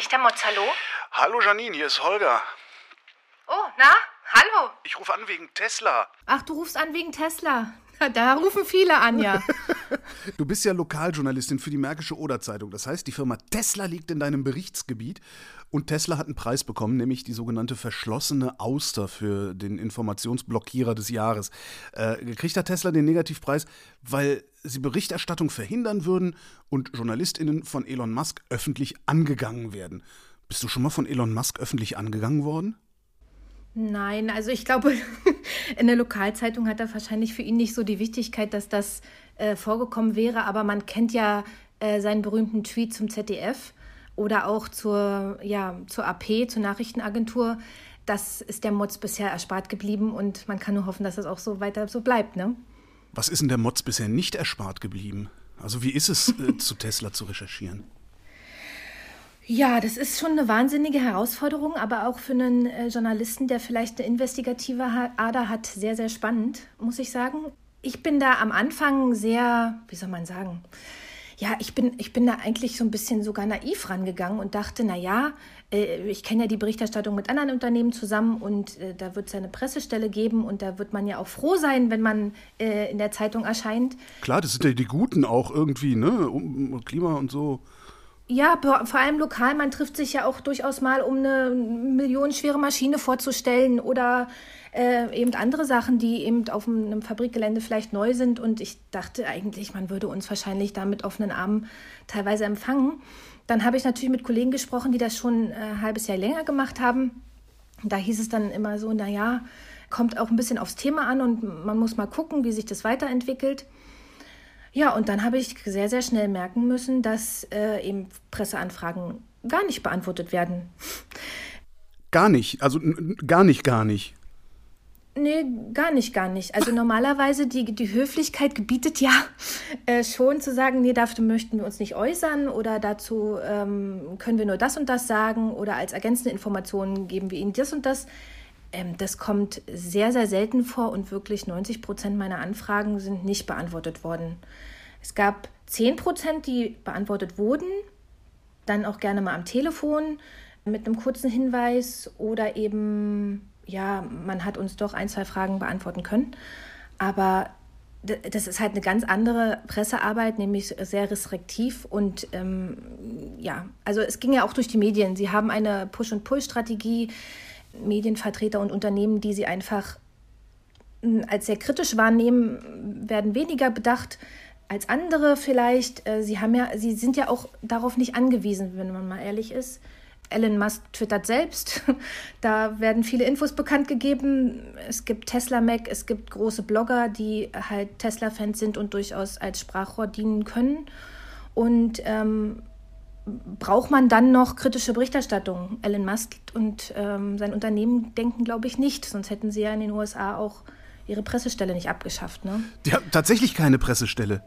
Richter Motz, hallo? Hallo Janine, hier ist Holger. Oh, na? Hallo? Ich rufe an wegen Tesla. Ach, du rufst an wegen Tesla. Da rufen viele an, ja. du bist ja Lokaljournalistin für die Märkische Oder-Zeitung. Das heißt, die Firma Tesla liegt in deinem Berichtsgebiet. Und Tesla hat einen Preis bekommen, nämlich die sogenannte verschlossene Auster für den Informationsblockierer des Jahres. Äh, gekriegt hat Tesla den Negativpreis, weil sie Berichterstattung verhindern würden und JournalistInnen von Elon Musk öffentlich angegangen werden. Bist du schon mal von Elon Musk öffentlich angegangen worden? Nein, also ich glaube, in der Lokalzeitung hat er wahrscheinlich für ihn nicht so die Wichtigkeit, dass das äh, vorgekommen wäre, aber man kennt ja äh, seinen berühmten Tweet zum ZDF oder auch zur, ja, zur AP, zur Nachrichtenagentur. Das ist der Mods bisher erspart geblieben und man kann nur hoffen, dass das auch so weiter so bleibt. Ne? Was ist denn der Mods bisher nicht erspart geblieben? Also wie ist es, äh, zu Tesla zu recherchieren? Ja, das ist schon eine wahnsinnige Herausforderung, aber auch für einen äh, Journalisten, der vielleicht eine investigative Ader hat, sehr, sehr spannend, muss ich sagen. Ich bin da am Anfang sehr, wie soll man sagen, ja, ich bin, ich bin da eigentlich so ein bisschen sogar naiv rangegangen und dachte, na ja, äh, ich kenne ja die Berichterstattung mit anderen Unternehmen zusammen und äh, da wird es ja eine Pressestelle geben und da wird man ja auch froh sein, wenn man in der Zeitung erscheint. Klar, das sind ja die Guten auch irgendwie, ne? Klima und so. Ja, vor allem lokal. Man trifft sich ja auch durchaus mal, um eine millionenschwere Maschine vorzustellen oder äh, eben andere Sachen, die eben auf einem Fabrikgelände vielleicht neu sind. Und ich dachte eigentlich, man würde uns wahrscheinlich da mit offenen Armen teilweise empfangen. Dann habe ich natürlich mit Kollegen gesprochen, die das schon äh, ein halbes Jahr länger gemacht haben. Da hieß es dann immer so, naja, kommt auch ein bisschen aufs Thema an und man muss mal gucken, wie sich das weiterentwickelt. Ja, und dann habe ich sehr, sehr schnell merken müssen, dass äh, eben Presseanfragen gar nicht beantwortet werden. Gar nicht, also gar nicht, gar nicht. Nee, gar nicht, gar nicht. Also normalerweise, die, die Höflichkeit gebietet ja äh, schon zu sagen, nee, dafür möchten wir uns nicht äußern oder dazu ähm, können wir nur das und das sagen oder als ergänzende Informationen geben wir Ihnen das und das. Ähm, das kommt sehr, sehr selten vor und wirklich 90 Prozent meiner Anfragen sind nicht beantwortet worden. Es gab 10 Prozent, die beantwortet wurden, dann auch gerne mal am Telefon mit einem kurzen Hinweis oder eben, ja, man hat uns doch ein, zwei Fragen beantworten können. Aber das ist halt eine ganz andere Pressearbeit, nämlich sehr restriktiv und ähm, ja, also es ging ja auch durch die Medien. Sie haben eine Push-and-Pull-Strategie. Medienvertreter und Unternehmen, die sie einfach hm, als sehr kritisch wahrnehmen, werden weniger bedacht als andere vielleicht. Äh, sie haben ja, sie sind ja auch darauf nicht angewiesen, wenn man mal ehrlich ist. Elon Musk twittert selbst. Da werden viele Infos bekannt gegeben. Es gibt Tesla Mac, es gibt große Blogger, die halt Tesla-Fans sind und durchaus als Sprachrohr dienen können. Und ähm, braucht man dann noch kritische Berichterstattung? Elon Musk und ähm, sein Unternehmen denken, glaube ich, nicht. Sonst hätten sie ja in den USA auch ihre Pressestelle nicht abgeschafft. Ne? Die haben tatsächlich keine Pressestelle.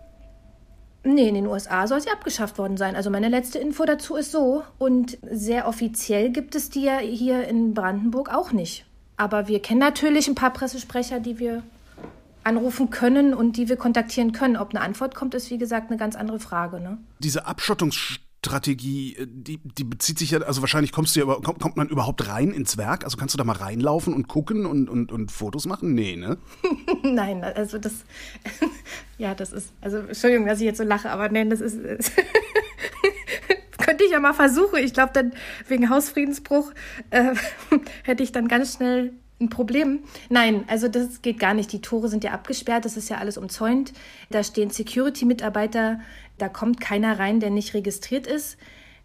Nee, in den USA soll sie abgeschafft worden sein. Also meine letzte Info dazu ist so. Und sehr offiziell gibt es die ja hier in Brandenburg auch nicht. Aber wir kennen natürlich ein paar Pressesprecher, die wir anrufen können und die wir kontaktieren können. Ob eine Antwort kommt, ist wie gesagt eine ganz andere Frage. Ne? Diese Abschottungs Strategie, äh, die, die bezieht sich ja, also wahrscheinlich kommst du ja, kommt, kommt man überhaupt rein ins Werk? Also kannst du da mal reinlaufen und gucken und, und, und Fotos machen? Nee, ne? nein, also das, ja, das ist, also Entschuldigung, dass ich jetzt so lache, aber nein, das ist, könnte ich ja mal versuchen. Ich glaube, dann wegen Hausfriedensbruch äh, hätte ich dann ganz schnell ein Problem. Nein, also das geht gar nicht. Die Tore sind ja abgesperrt, das ist ja alles umzäunt. Da stehen Security-Mitarbeiter, da kommt keiner rein, der nicht registriert ist.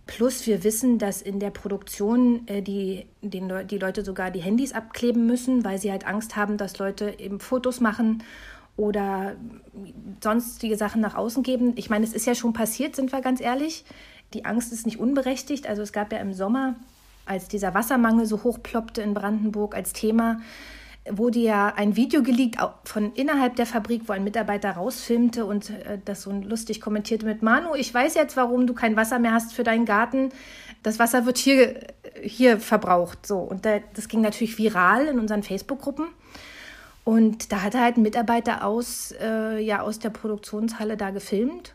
Plus wir wissen, dass in der Produktion äh, die, den, die Leute sogar die Handys abkleben müssen, weil sie halt Angst haben, dass Leute eben Fotos machen oder sonstige Sachen nach außen geben. Ich meine, es ist ja schon passiert, sind wir ganz ehrlich. Die Angst ist nicht unberechtigt. Also es gab ja im Sommer als dieser Wassermangel so hoch ploppte in Brandenburg als Thema, wurde ja ein Video geleakt von innerhalb der Fabrik, wo ein Mitarbeiter rausfilmte und äh, das so lustig kommentierte mit Manu, ich weiß jetzt, warum du kein Wasser mehr hast für deinen Garten. Das Wasser wird hier, hier verbraucht. So. Und da, das ging natürlich viral in unseren Facebook-Gruppen. Und da hat halt ein Mitarbeiter aus, äh, ja, aus der Produktionshalle da gefilmt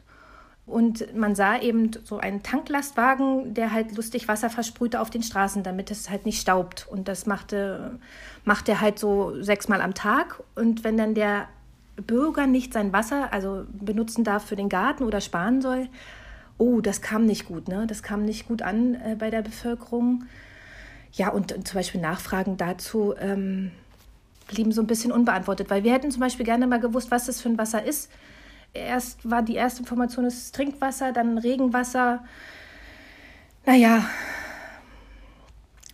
Und man sah eben so einen Tanklastwagen, der halt lustig Wasser versprühte auf den Straßen, damit es halt nicht staubt. Und das machte, macht er halt so sechsmal am Tag. Und wenn dann der Bürger nicht sein Wasser, also benutzen darf für den Garten oder sparen soll, oh, das kam nicht gut, ne? Das kam nicht gut an äh, bei der Bevölkerung. Ja, und, und, zum Beispiel Nachfragen dazu ähm, blieben so ein bisschen unbeantwortet, weil wir hätten zum Beispiel gerne mal gewusst, was das für ein Wasser ist erst war die erste Information das Trinkwasser, dann Regenwasser. Naja,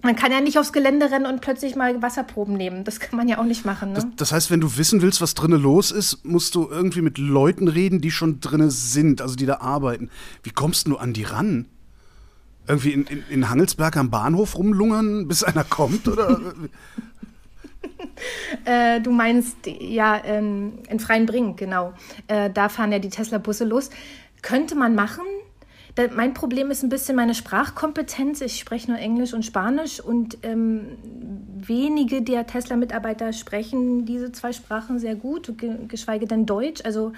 man kann ja nicht aufs Gelände rennen und plötzlich mal Wasserproben nehmen. Das kann man ja auch nicht machen. Ne? Das, das, heißt, wenn du wissen willst, was drinnen los ist, musst du irgendwie mit Leuten reden, die schon drinnen sind, also die da arbeiten. Wie kommst du an die ran? Irgendwie in, in, in Hangelsberg am Bahnhof rumlungern, bis einer kommt? Oder? äh, du meinst, ja, in Freien Bringen, genau. Äh, da fahren ja die Tesla-Busse los. Könnte man machen. Da, mein Problem ist ein bisschen meine Sprachkompetenz. Ich spreche nur Englisch und Spanisch und ähm, wenige der Tesla-Mitarbeiter sprechen diese zwei Sprachen sehr gut, geschweige denn Deutsch. Also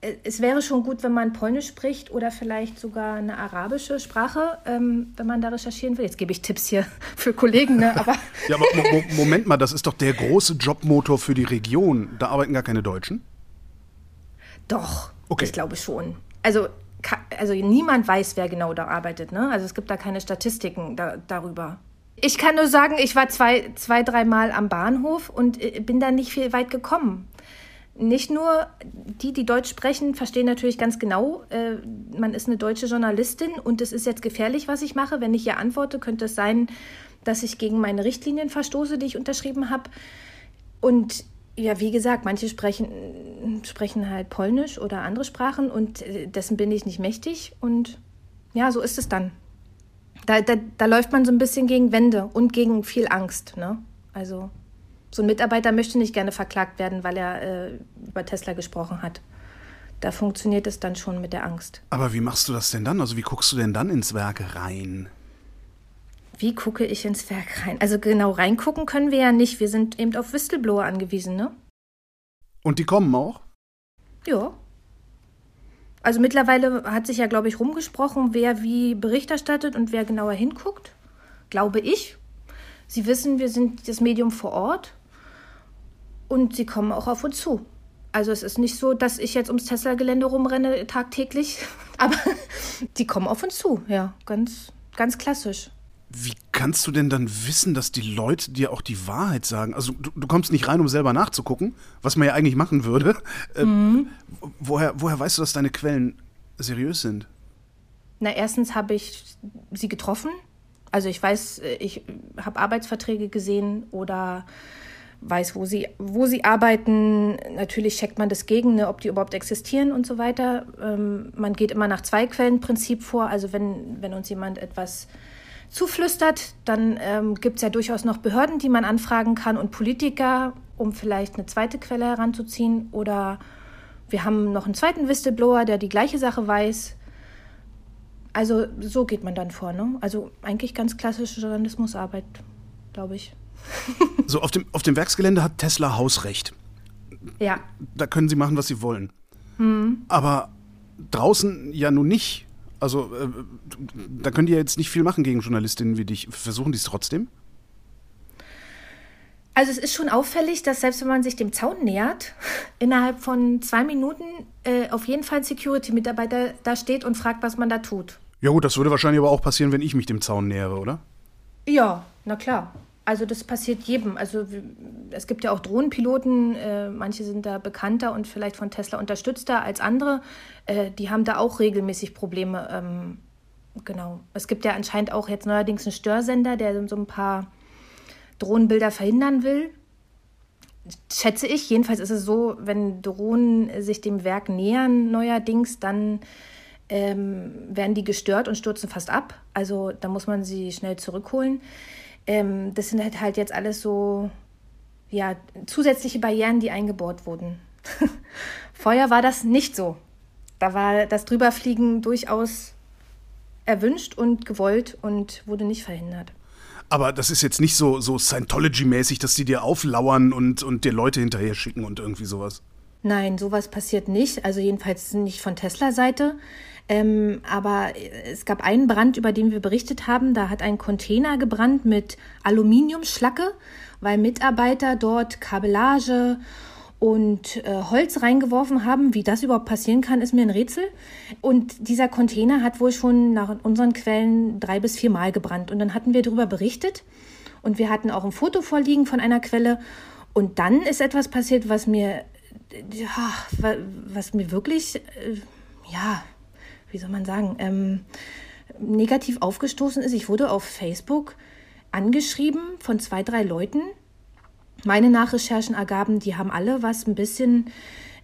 es wäre schon gut, wenn man Polnisch spricht oder vielleicht sogar eine arabische Sprache, ähm, wenn man da recherchieren will. Jetzt gebe ich Tipps hier für Kollegen, ne? aber. ja, aber mo Moment mal, das ist doch der große Jobmotor für die Region. Da arbeiten gar keine Deutschen? Doch, okay. ich glaube schon. Also, also niemand weiß, wer genau da arbeitet. Ne? Also es gibt da keine Statistiken da, darüber. Ich kann nur sagen, ich war zwei, zwei, dreimal am Bahnhof und äh, bin da nicht viel weit gekommen nicht nur die, die Deutsch sprechen, verstehen natürlich ganz genau, äh, man ist eine deutsche Journalistin und es ist jetzt gefährlich, was ich mache. Wenn ich hier antworte, könnte es sein, dass ich gegen meine Richtlinien verstoße, die ich unterschrieben habe. Und ja, wie gesagt, manche sprechen, sprechen halt Polnisch oder andere Sprachen und äh, dessen bin ich nicht mächtig. Und ja, so ist es dann. Da, da, da läuft man so ein bisschen gegen Wände und gegen viel Angst. Ne? Also so ein Mitarbeiter möchte nicht gerne verklagt werden, weil er äh, über Tesla gesprochen hat. Da funktioniert es dann schon mit der Angst. Aber wie machst du das denn dann? Also wie guckst du denn dann ins Werk rein? Wie gucke ich ins Werk rein? Also genau reingucken können wir ja nicht. Wir sind eben auf Whistleblower angewiesen, ne? Und die kommen auch? Ja. Also mittlerweile hat sich ja, glaube ich, rumgesprochen, wer wie Bericht erstattet und wer genauer hinguckt. Glaube ich. Sie wissen, wir sind das Medium vor Ort und sie kommen auch auf uns zu. Also es ist nicht so, dass ich jetzt ums Tesla-Gelände rumrenne tagtäglich, aber die kommen auf uns zu, ja, ganz, ganz klassisch. Wie kannst du denn dann wissen, dass die Leute dir auch die Wahrheit sagen? Also du, du kommst nicht rein, um selber nachzugucken, was man ja eigentlich machen würde. Äh, mhm. woher, woher weißt du, dass deine Quellen seriös sind? Na, erstens habe ich sie getroffen. Also ich weiß, ich habe Arbeitsverträge gesehen oder weiß, wo sie, wo sie arbeiten. Natürlich checkt man das gegen, ne, ob die überhaupt existieren und so weiter. Ähm, man geht immer nach Zwei-Quellen-Prinzip vor. Also wenn, wenn uns jemand etwas zuflüstert, dann ähm, gibt es ja durchaus noch Behörden, die man anfragen kann und Politiker, um vielleicht eine zweite Quelle heranzuziehen. Oder wir haben noch einen zweiten Whistleblower, der die gleiche Sache weiß. Also so geht man dann vor. Ne? Also eigentlich ganz klassische Journalismusarbeit, glaube ich so, auf dem, auf dem Werksgelände hat Tesla Hausrecht. Ja. Da können sie machen, was sie wollen. Mhm. Aber draußen ja nun nicht. Also, äh, da können die ja jetzt nicht viel machen gegen Journalistinnen wie dich. Versuchen die es trotzdem? Also es ist schon auffällig, dass selbst wenn man sich dem Zaun nähert, innerhalb von zwei Minuten äh, auf jeden Fall ein Security-Mitarbeiter da steht und fragt, was man da tut. Ja gut, das würde wahrscheinlich aber auch passieren, wenn ich mich dem Zaun nähere, oder? Ja, na klar. Also das passiert jedem. Also es gibt ja auch Drohnenpiloten, äh, manche sind da bekannter und vielleicht von Tesla unterstützter als andere. Äh, die haben da auch regelmäßig Probleme. Ähm, genau. Es gibt ja anscheinend auch jetzt neuerdings einen Störsender, der so ein paar Drohnenbilder verhindern will. Schätze ich. Jedenfalls ist es so, wenn Drohnen sich dem Werk nähern neuerdings, dann ähm, werden die gestört und stürzen fast ab. Also da muss man sie schnell zurückholen. Ähm, das sind halt, halt jetzt alles so ja, zusätzliche Barrieren, die eingebaut wurden. Vorher war das nicht so. Da war das Drüberfliegen durchaus erwünscht und gewollt und wurde nicht verhindert. Aber das ist jetzt nicht so, so Scientology-mäßig, dass die dir auflauern und, und dir Leute hinterher schicken und irgendwie sowas. Nein, sowas passiert nicht. Also jedenfalls nicht von Tesla-Seite. Ähm, aber es gab einen Brand, über den wir berichtet haben. Da hat ein Container gebrannt mit Aluminiumschlacke, weil Mitarbeiter dort Kabellage und äh, Holz reingeworfen haben. Wie das überhaupt passieren kann, ist mir ein Rätsel. Und dieser Container hat wohl schon nach unseren Quellen drei bis vier Mal gebrannt. Und dann hatten wir darüber berichtet und wir hatten auch ein Foto vorliegen von einer Quelle. Und dann ist etwas passiert, was mir, ja, was mir wirklich, äh, ja, wie soll man sagen, ähm, negativ aufgestoßen ist. Ich wurde auf Facebook angeschrieben von zwei, drei Leuten. Meine Nachrecherchen ergaben, die haben alle was ein bisschen,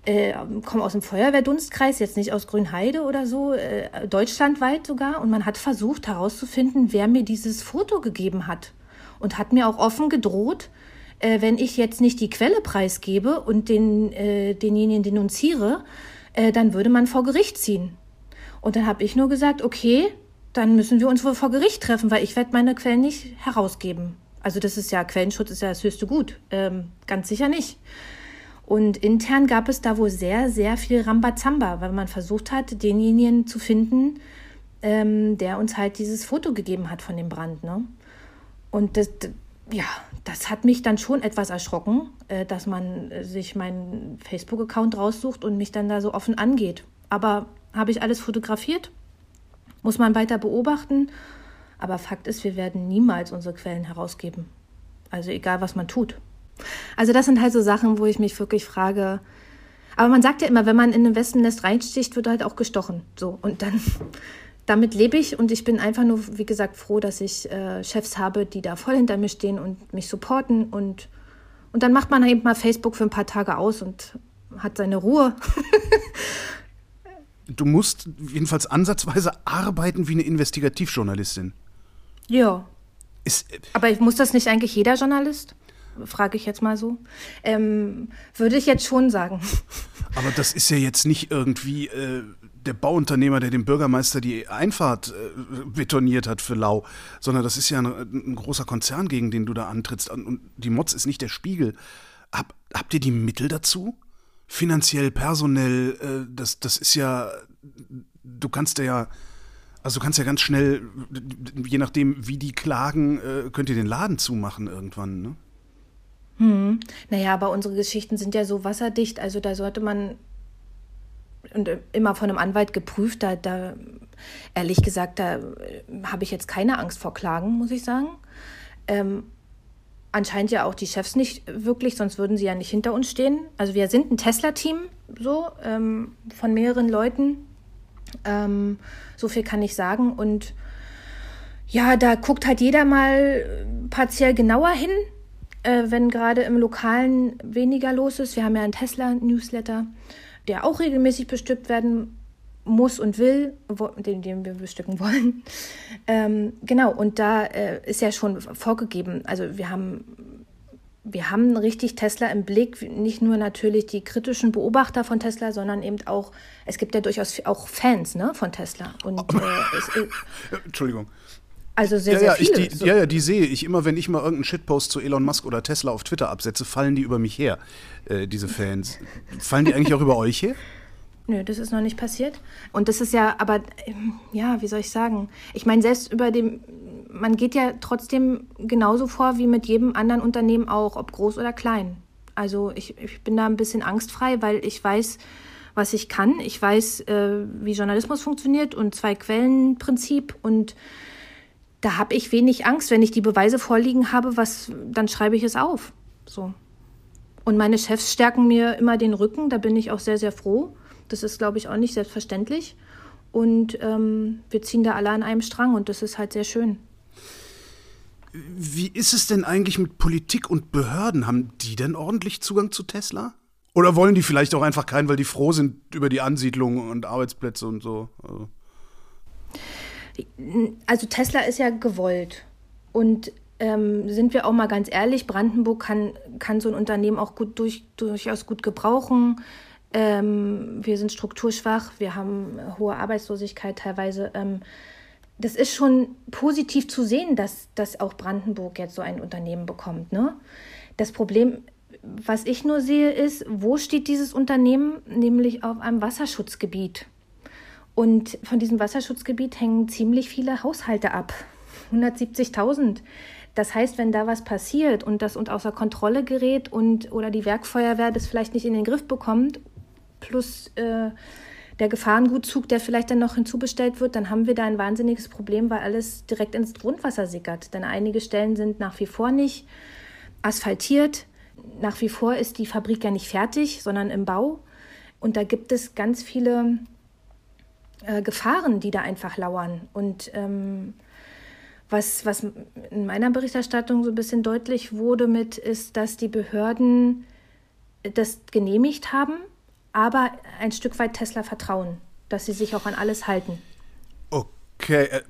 äh, kommen aus dem Feuerwehrdunstkreis, jetzt nicht aus Grünheide oder so, äh, deutschlandweit sogar. Und man hat versucht herauszufinden, wer mir dieses Foto gegeben hat. Und hat mir auch offen gedroht, äh, wenn ich jetzt nicht die Quelle preisgebe und den, äh, denjenigen denunziere, äh, dann würde man vor Gericht ziehen. Und dann habe ich nur gesagt, okay, dann müssen wir uns wohl vor Gericht treffen, weil ich werde meine Quellen nicht herausgeben. Also das ist ja, Quellenschutz ist ja das höchste Gut. Ähm, ganz sicher nicht. Und intern gab es da wohl sehr, sehr viel Rambazamba, weil man versucht hat, denjenigen zu finden, ähm, der uns halt dieses Foto gegeben hat von dem Brand. Ne? Und das, ja, das hat mich dann schon etwas erschrocken, äh, dass man sich meinen Facebook-Account raussucht und mich dann da so offen angeht. Aber habe ich alles fotografiert? Muss man weiter beobachten. Aber Fakt ist, wir werden niemals unsere Quellen herausgeben. Also egal, was man tut. Also das sind halt so Sachen, wo ich mich wirklich frage. Aber man sagt ja immer, wenn man in ein Wespennest reinsticht, wird halt auch gestochen. So und dann damit lebe ich und ich bin einfach nur, wie gesagt, froh, dass ich äh, Chefs habe, die da voll hinter mir stehen und mich supporten und und dann macht man eben mal Facebook für ein paar Tage aus und hat seine Ruhe. du musst jedenfalls ansatzweise arbeiten wie eine Investigativjournalistin. Ja. Ist, äh, Aber muss das nicht eigentlich jeder Journalist? Frage ich jetzt mal so. Ähm, würde ich jetzt schon sagen. Aber das ist ja jetzt nicht irgendwie äh, der Bauunternehmer, der dem Bürgermeister die Einfahrt äh, betoniert hat für Lau, sondern das ist ja ein, ein, großer Konzern, gegen den du da antrittst. Und die Mods ist nicht der Spiegel. Hab, habt ihr die Mittel dazu? Finanziell, personell, äh, das, das ist ja, du kannst ja, also du kannst ja ganz schnell, je nachdem, wie die klagen, äh, könnt ihr den Laden zumachen irgendwann, ne? Hm. Naja, aber unsere Geschichten sind ja so wasserdicht, also da sollte man und äh, immer von einem Anwalt geprüft, da, da ehrlich gesagt, da habe ich jetzt keine Angst vor Klagen, muss ich sagen. Ähm, anscheinend ja auch die Chefs nicht wirklich, sonst würden sie ja nicht hinter uns stehen. Also wir sind ein Tesla-Team so ähm, von mehreren Leuten. Ähm, so viel kann ich sagen. Und ja, da guckt halt jeder mal partiell genauer hin, äh, wenn gerade im Lokalen weniger los ist. Wir haben ja einen Tesla-Newsletter, der auch regelmäßig bestückt werden muss und will, den, den wir bestücken wollen. Ähm, genau, und da äh, ist ja schon vorgegeben, also wir haben, wir haben richtig Tesla im Blick, nicht nur natürlich die kritischen Beobachter von Tesla, sondern eben auch, es gibt ja durchaus auch Fans ne, von Tesla. Und, äh, es, äh, Entschuldigung. Also sehr, ja, ja, sehr viele. Ich, die, ja, ja, die sehe ich. Immer wenn ich mal irgendeinen Shitpost zu Elon Musk oder Tesla auf Twitter absetze, fallen die über mich her, äh, diese Fans. fallen die eigentlich auch über euch her? Nö, das ist noch nicht passiert. Und das ist ja, aber ähm, ja, wie soll ich sagen? Ich meine, selbst über dem, man geht ja trotzdem genauso vor wie mit jedem anderen Unternehmen auch, ob groß oder klein. Also ich, ich bin da ein bisschen angstfrei, weil ich weiß, was ich kann. Ich weiß, äh, wie Journalismus funktioniert und Zwei-Quellen-Prinzip. Und da habe ich wenig Angst. Wenn ich die Beweise vorliegen habe, was, dann schreibe ich es auf. So. Und meine Chefs stärken mir immer den Rücken. Da bin ich auch sehr, sehr froh. Das ist, glaube ich, auch nicht selbstverständlich. Und ähm, wir ziehen da alle an einem Strang und das ist halt sehr schön. Wie ist es denn eigentlich mit Politik und Behörden? Haben die denn ordentlich Zugang zu Tesla? Oder wollen die vielleicht auch einfach keinen, weil die froh sind über die Ansiedlung und Arbeitsplätze und so? Also, also Tesla ist ja gewollt. Und ähm, sind wir auch mal ganz ehrlich, Brandenburg kann, kann so ein Unternehmen auch gut durch, durchaus gut gebrauchen. Ähm, wir sind strukturschwach, wir haben hohe Arbeitslosigkeit teilweise. Ähm, das ist schon positiv zu sehen, dass, dass auch Brandenburg jetzt so ein Unternehmen bekommt. Ne? Das Problem was ich nur sehe, ist, wo steht dieses Unternehmen? Nämlich auf einem Wasserschutzgebiet. Und von diesem Wasserschutzgebiet hängen ziemlich viele Haushalte ab. 170.000. Das heißt, wenn da was passiert und das und außer Kontrolle gerät und oder die Werkfeuerwehr das vielleicht nicht in den Griff bekommt, plus äh, der Gefahrengutzug, der vielleicht dann noch hinzubestellt wird, dann haben wir da ein wahnsinniges Problem, weil alles direkt ins Grundwasser sickert. Denn einige Stellen sind nach wie vor nicht asphaltiert. Nach wie vor ist die Fabrik ja nicht fertig, sondern im Bau. Und da gibt es ganz viele äh, Gefahren, die da einfach lauern. Und ähm, was, was in meiner Berichterstattung so ein bisschen deutlich wurde mit, ist, dass die Behörden das genehmigt haben, aber ein Stück weit Tesla vertrauen, dass sie sich auch an alles halten. Okay. Äh,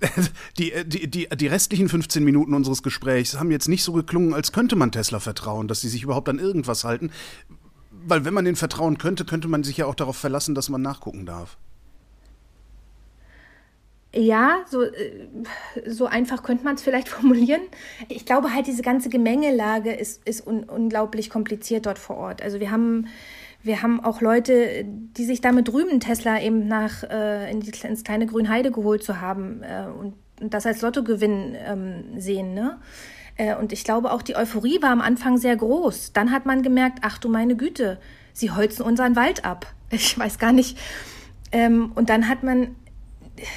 die, die, die, die restlichen 15 Minuten unseres Gesprächs haben jetzt nicht so geklungen, als könnte man Tesla vertrauen, dass sie sich überhaupt an irgendwas halten. Weil wenn man denen vertrauen könnte, könnte man sich ja auch darauf verlassen, dass man nachgucken darf. Ja, so, äh, so einfach könnte man es vielleicht formulieren. Ich glaube halt, diese ganze Gemengelage ist, ist un unglaublich kompliziert dort vor Ort. Also wir haben, wir haben auch Leute, die sich damit rühmen, Tesla eben nach äh, in die, ins kleine Grünheide geholt zu haben äh, und, und, das als Lottogewinn ähm, sehen. Ne? Äh, und ich glaube auch, die Euphorie war am Anfang sehr groß. Dann hat man gemerkt, ach du meine Güte, sie holzen unseren Wald ab. Ich weiß gar nicht. Ähm, und dann hat man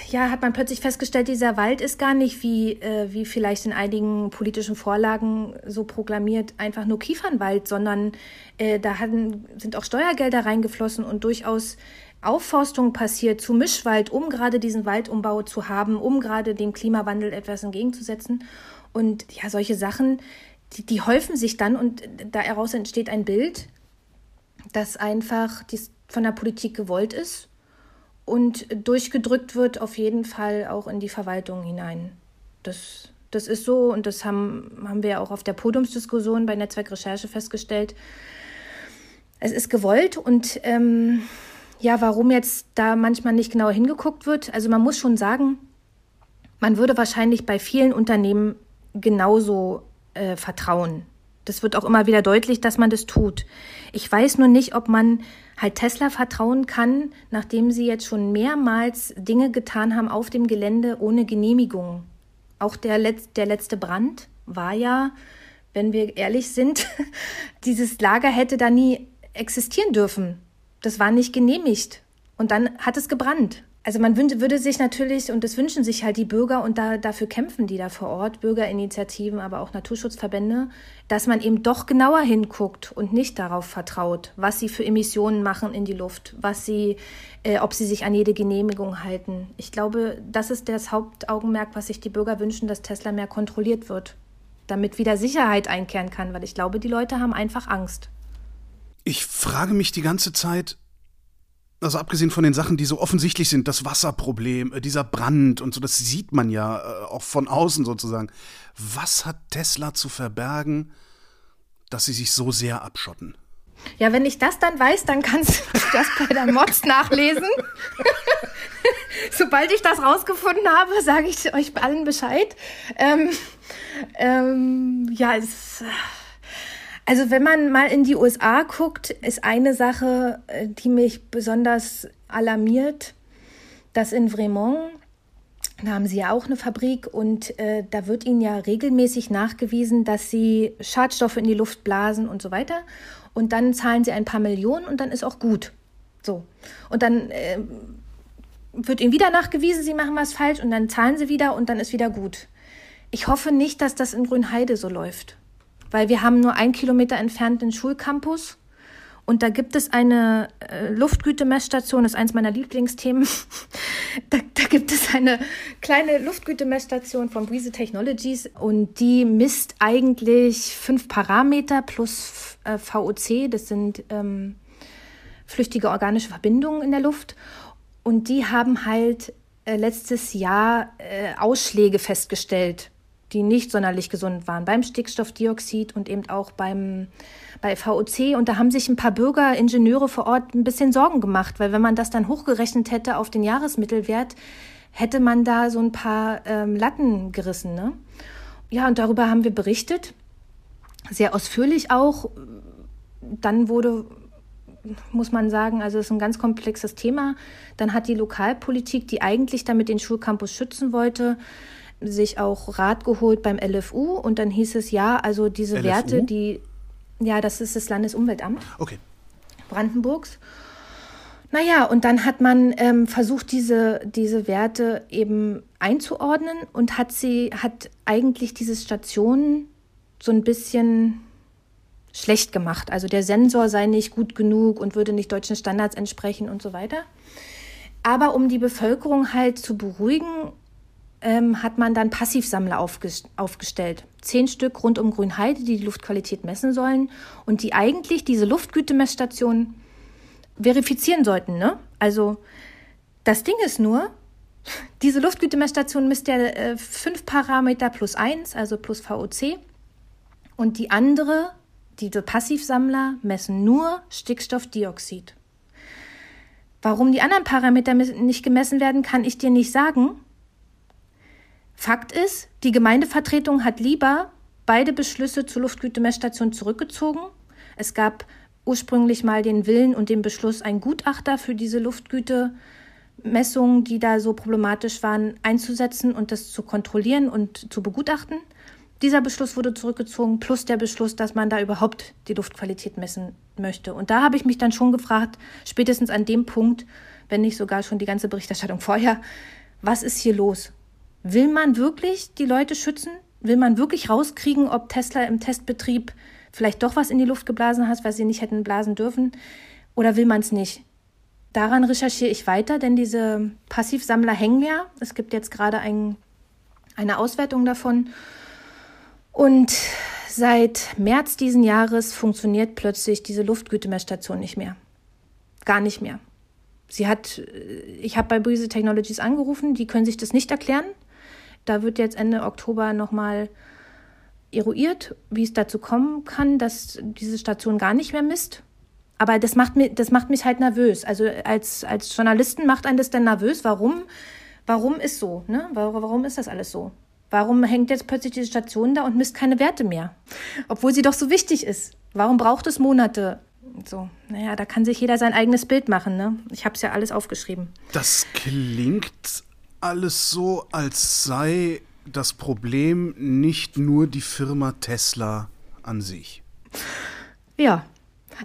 ja, hat man plötzlich festgestellt, dieser Wald ist gar nicht wie, äh, wie vielleicht in einigen politischen Vorlagen so proklamiert, einfach nur Kiefernwald, sondern äh, da hatten, sind auch Steuergelder reingeflossen und durchaus Aufforstung passiert zu Mischwald, um gerade diesen Waldumbau zu haben, um gerade dem Klimawandel etwas entgegenzusetzen. Und ja, solche Sachen, die, die häufen sich dann und daraus entsteht ein Bild, das einfach von der Politik gewollt ist und durchgedrückt wird auf jeden Fall auch in die Verwaltung hinein. Das, das ist so und das haben, haben wir auch auf der Podiumsdiskussion bei Netzwerkrecherche festgestellt. Es ist gewollt und ähm, ja, warum jetzt da manchmal nicht genau hingeguckt wird. Also man muss schon sagen, man würde wahrscheinlich bei vielen Unternehmen genauso äh, vertrauen. Das wird auch immer wieder deutlich, dass man das tut. Ich weiß nur nicht, ob man halt Tesla vertrauen kann, nachdem sie jetzt schon mehrmals Dinge getan haben auf dem Gelände ohne Genehmigung. Auch der, Letz-, der letzte Brand war ja, wenn wir ehrlich sind, dieses Lager hätte da nie existieren dürfen. Das war nicht genehmigt. Und dann hat es gebrannt. Also man würde sich natürlich, und das wünschen sich halt die Bürger, und da, dafür kämpfen die da vor Ort, Bürgerinitiativen, aber auch Naturschutzverbände, dass man eben doch genauer hinguckt und nicht darauf vertraut, was sie für Emissionen machen in die Luft, was sie, äh, ob sie sich an jede Genehmigung halten. Ich glaube, das ist das Hauptaugenmerk, was sich die Bürger wünschen, dass Tesla mehr kontrolliert wird, damit wieder Sicherheit einkehren kann, weil ich glaube, die Leute haben einfach Angst. Ich frage mich die ganze Zeit, also abgesehen von den Sachen, die so offensichtlich sind, das Wasserproblem, äh, dieser Brand und so, das sieht man ja äh, auch von außen sozusagen. Was hat Tesla zu verbergen, dass sie sich so sehr abschotten? Ja, wenn ich das dann weiß, dann kannst du das bei der Mods nachlesen. Sobald ich das rausgefunden habe, sage ich euch allen Bescheid. Ähm, ähm, ja, es also wenn man mal in die USA guckt, ist eine Sache, äh, die mich besonders alarmiert, dass in Fremont, da haben sie ja auch eine Fabrik und äh, da wird ihnen ja regelmäßig nachgewiesen, dass sie Schadstoffe in die Luft blasen und so weiter. Und dann zahlen sie ein paar Millionen und dann ist auch gut. So. Und dann äh, wird ihnen wieder nachgewiesen, sie machen was falsch und dann zahlen sie wieder und dann ist wieder gut. Ich hoffe nicht, dass das in Grünheide so läuft weil wir haben nur ein Kilometer entfernt den Schulcampus. Und da gibt es eine äh, Luftgütemessstation, das ist eins meiner Lieblingsthemen. da, da, gibt es eine kleine Luftgütemessstation von Breeze Technologies und die misst eigentlich fünf Parameter plus äh, VOC, das sind ähm, flüchtige organische Verbindungen in der Luft. Und die haben halt äh, letztes Jahr äh, Ausschläge festgestellt die nicht sonderlich gesund waren, beim Stickstoffdioxid und eben auch beim, bei VOC. Und da haben sich ein paar Bürger, Ingenieure vor Ort ein bisschen Sorgen gemacht, weil wenn man das dann hochgerechnet hätte auf den Jahresmittelwert, hätte man da so ein paar ähm, Latten gerissen. Ne? Ja, und darüber haben wir berichtet. sehr ausführlich auch. Dann wurde, muss man sagen, also es ist ein ganz komplexes Thema. Dann hat die Lokalpolitik, die eigentlich damit den Schulcampus schützen wollte, sich auch Rat geholt beim LFU und dann hieß es ja, also diese LFU? Werte, die, ja, das ist das Landesumweltamt okay. Brandenburgs. Naja, und dann hat man ähm, versucht, diese, diese Werte eben einzuordnen und hat sie, hat eigentlich diese Stationen so ein bisschen schlecht gemacht. Also der Sensor sei nicht gut genug und würde nicht deutschen Standards entsprechen und so weiter. Aber um die Bevölkerung halt zu beruhigen, ähm, hat man dann Passivsammler aufges aufgestellt. Zehn Stück rund um Grünheide, die die Luftqualität messen sollen und die eigentlich diese Luftgütemessstationen verifizieren sollten. Ne? Also das Ding ist nur, diese Luftgütemessstation misst ja äh, fünf Parameter plus eins, also plus VOC. Und die andere, diese Passivsammler, messen nur Stickstoffdioxid. Warum die anderen Parameter nicht gemessen werden, kann ich dir nicht sagen. Fakt ist, die Gemeindevertretung hat lieber beide Beschlüsse zur Luftgütemessstation zurückgezogen. Es gab ursprünglich mal den Willen und den Beschluss, ein Gutachter für diese Luftgütemessungen, die da so problematisch waren, einzusetzen und das zu kontrollieren und zu begutachten. Dieser Beschluss wurde zurückgezogen, plus der Beschluss, dass man da überhaupt die Luftqualität messen möchte. Und da habe ich mich dann schon gefragt, spätestens an dem Punkt, wenn nicht sogar schon die ganze Berichterstattung vorher, was ist hier los? Will man wirklich die Leute schützen? Will man wirklich rauskriegen, ob Tesla im Testbetrieb vielleicht doch was in die Luft geblasen hat, was sie nicht hätten blasen dürfen? Oder will man es nicht? Daran recherchiere ich weiter, denn diese Passivsammler hängen ja. Es gibt jetzt gerade ein, eine Auswertung davon. Und seit März diesen Jahres funktioniert plötzlich diese Luftgütemessstation nicht mehr. Gar nicht mehr. Sie hat, ich habe bei Breezy Technologies angerufen, die können sich das nicht erklären. Da wird jetzt Ende Oktober nochmal eruiert, wie es dazu kommen kann, dass diese Station gar nicht mehr misst. Aber das macht, mir, das macht mich halt nervös. Also als, als Journalisten macht einen das denn nervös. Warum? Warum ist so? Ne? Warum ist das alles so? Warum hängt jetzt plötzlich diese Station da und misst keine Werte mehr? Obwohl sie doch so wichtig ist. Warum braucht es Monate? So, naja, da kann sich jeder sein eigenes Bild machen. Ne? Ich habe es ja alles aufgeschrieben. Das klingt alles so, als sei das Problem nicht nur die Firma Tesla an sich. Ja,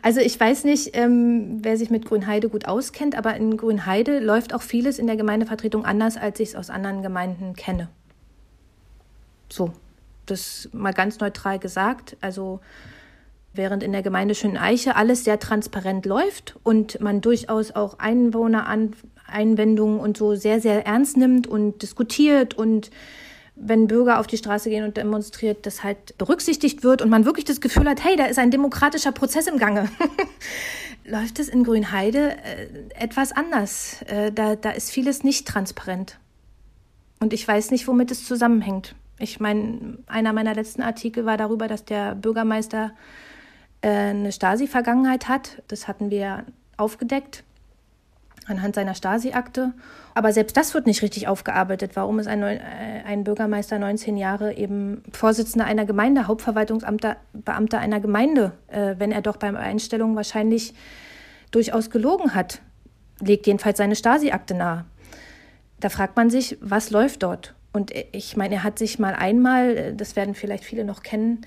also ich weiß nicht, ähm, wer sich mit Grünheide gut auskennt, aber in Grünheide läuft auch vieles in der Gemeindevertretung anders, als ich es aus anderen Gemeinden kenne. So, das mal ganz neutral gesagt. Also während in der Gemeinde Schöneiche alles sehr transparent läuft und man durchaus auch Einwohnereinwendungen und so sehr, sehr ernst nimmt und diskutiert und wenn Bürger auf die Straße gehen und demonstriert, das halt berücksichtigt wird und man wirklich das Gefühl hat, hey, da ist ein demokratischer Prozess im Gange. Läuft es in Grünheide äh, etwas anders. Äh, da, da ist vieles nicht transparent. Und ich weiß nicht, womit es zusammenhängt. Ich meine, einer meiner letzten Artikel war darüber, dass der Bürgermeister äh, eine Stasi-Vergangenheit hat. Das hatten wir aufgedeckt anhand seiner Stasi-Akte. Aber selbst das wird nicht richtig aufgearbeitet. Warum ist ein, äh, ein Bürgermeister 19 Jahre eben Vorsitzender einer Gemeinde, Hauptverwaltungsbeamter Beamter einer Gemeinde, äh, wenn er doch beim Einstellung wahrscheinlich durchaus gelogen hat? Legt jedenfalls seine Stasi-Akte nahe. Da fragt man sich, was läuft dort? Und ich meine, er hat sich mal einmal, äh, das werden vielleicht viele noch kennen,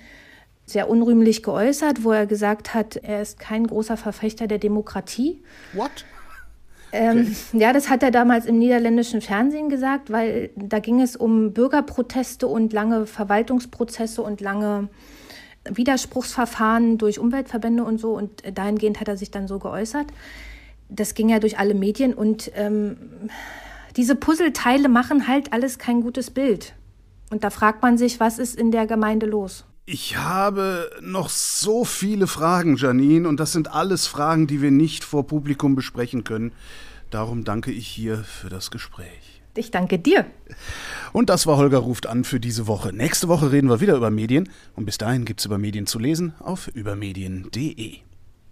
sehr unrühmlich geäußert, wo er gesagt hat, er ist kein großer Verfechter der Demokratie. What? Ähm, ja, das hat er damals im niederländischen Fernsehen gesagt, weil da ging es um Bürgerproteste und lange Verwaltungsprozesse und lange Widerspruchsverfahren durch Umweltverbände und so. Und dahingehend hat er sich dann so geäußert. Das ging ja durch alle Medien und ähm, diese Puzzleteile machen halt alles kein gutes Bild. Und da fragt man sich, was ist in der Gemeinde los? Ich habe noch so viele Fragen, Janine, und das sind alles Fragen, die wir nicht vor Publikum besprechen können. Darum danke ich hier für das Gespräch. Ich danke dir. Und das war Holger ruft an für diese Woche. Nächste Woche reden wir wieder über Medien und bis dahin gibt es über Medien zu lesen auf übermedien.de.